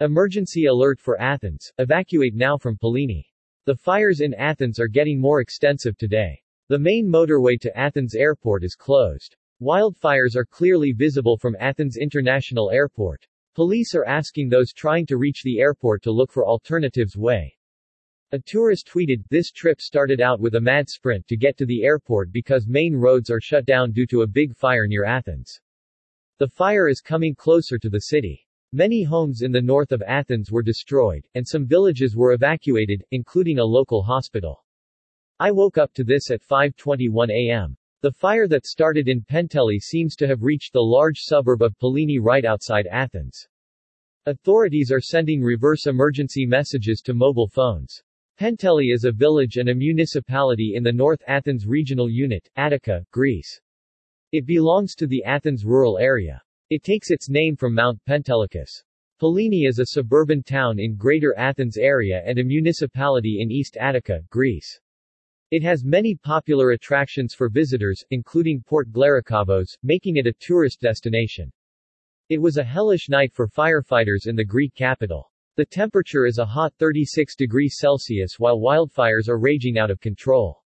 Emergency alert for Athens, evacuate now from Pallini. The fires in Athens are getting more extensive today. The main motorway to Athens Airport is closed. Wildfires are clearly visible from Athens International Airport. Police are asking those trying to reach the airport to look for alternatives way. A tourist tweeted, this trip started out with a mad sprint to get to the airport because main roads are shut down due to a big fire near Athens. The fire is coming closer to the city. Many homes in the north of Athens were destroyed, and some villages were evacuated, including a local hospital. I woke up to this at 5.21 am. The fire that started in Penteli seems to have reached the large suburb of Pallini right outside Athens. Authorities are sending reverse emergency messages to mobile phones. Penteli is a village and a municipality in the North Athens regional unit, Attica, Greece. It belongs to the Athens rural area. It takes its name from Mount Pentelicus. Pallini is a suburban town in Greater Athens area and a municipality in East Attica, Greece. It has many popular attractions for visitors, including Port Glarikavos, making it a tourist destination. It was a hellish night for firefighters in the Greek capital. The temperature is a hot 36 degrees Celsius while wildfires are raging out of control.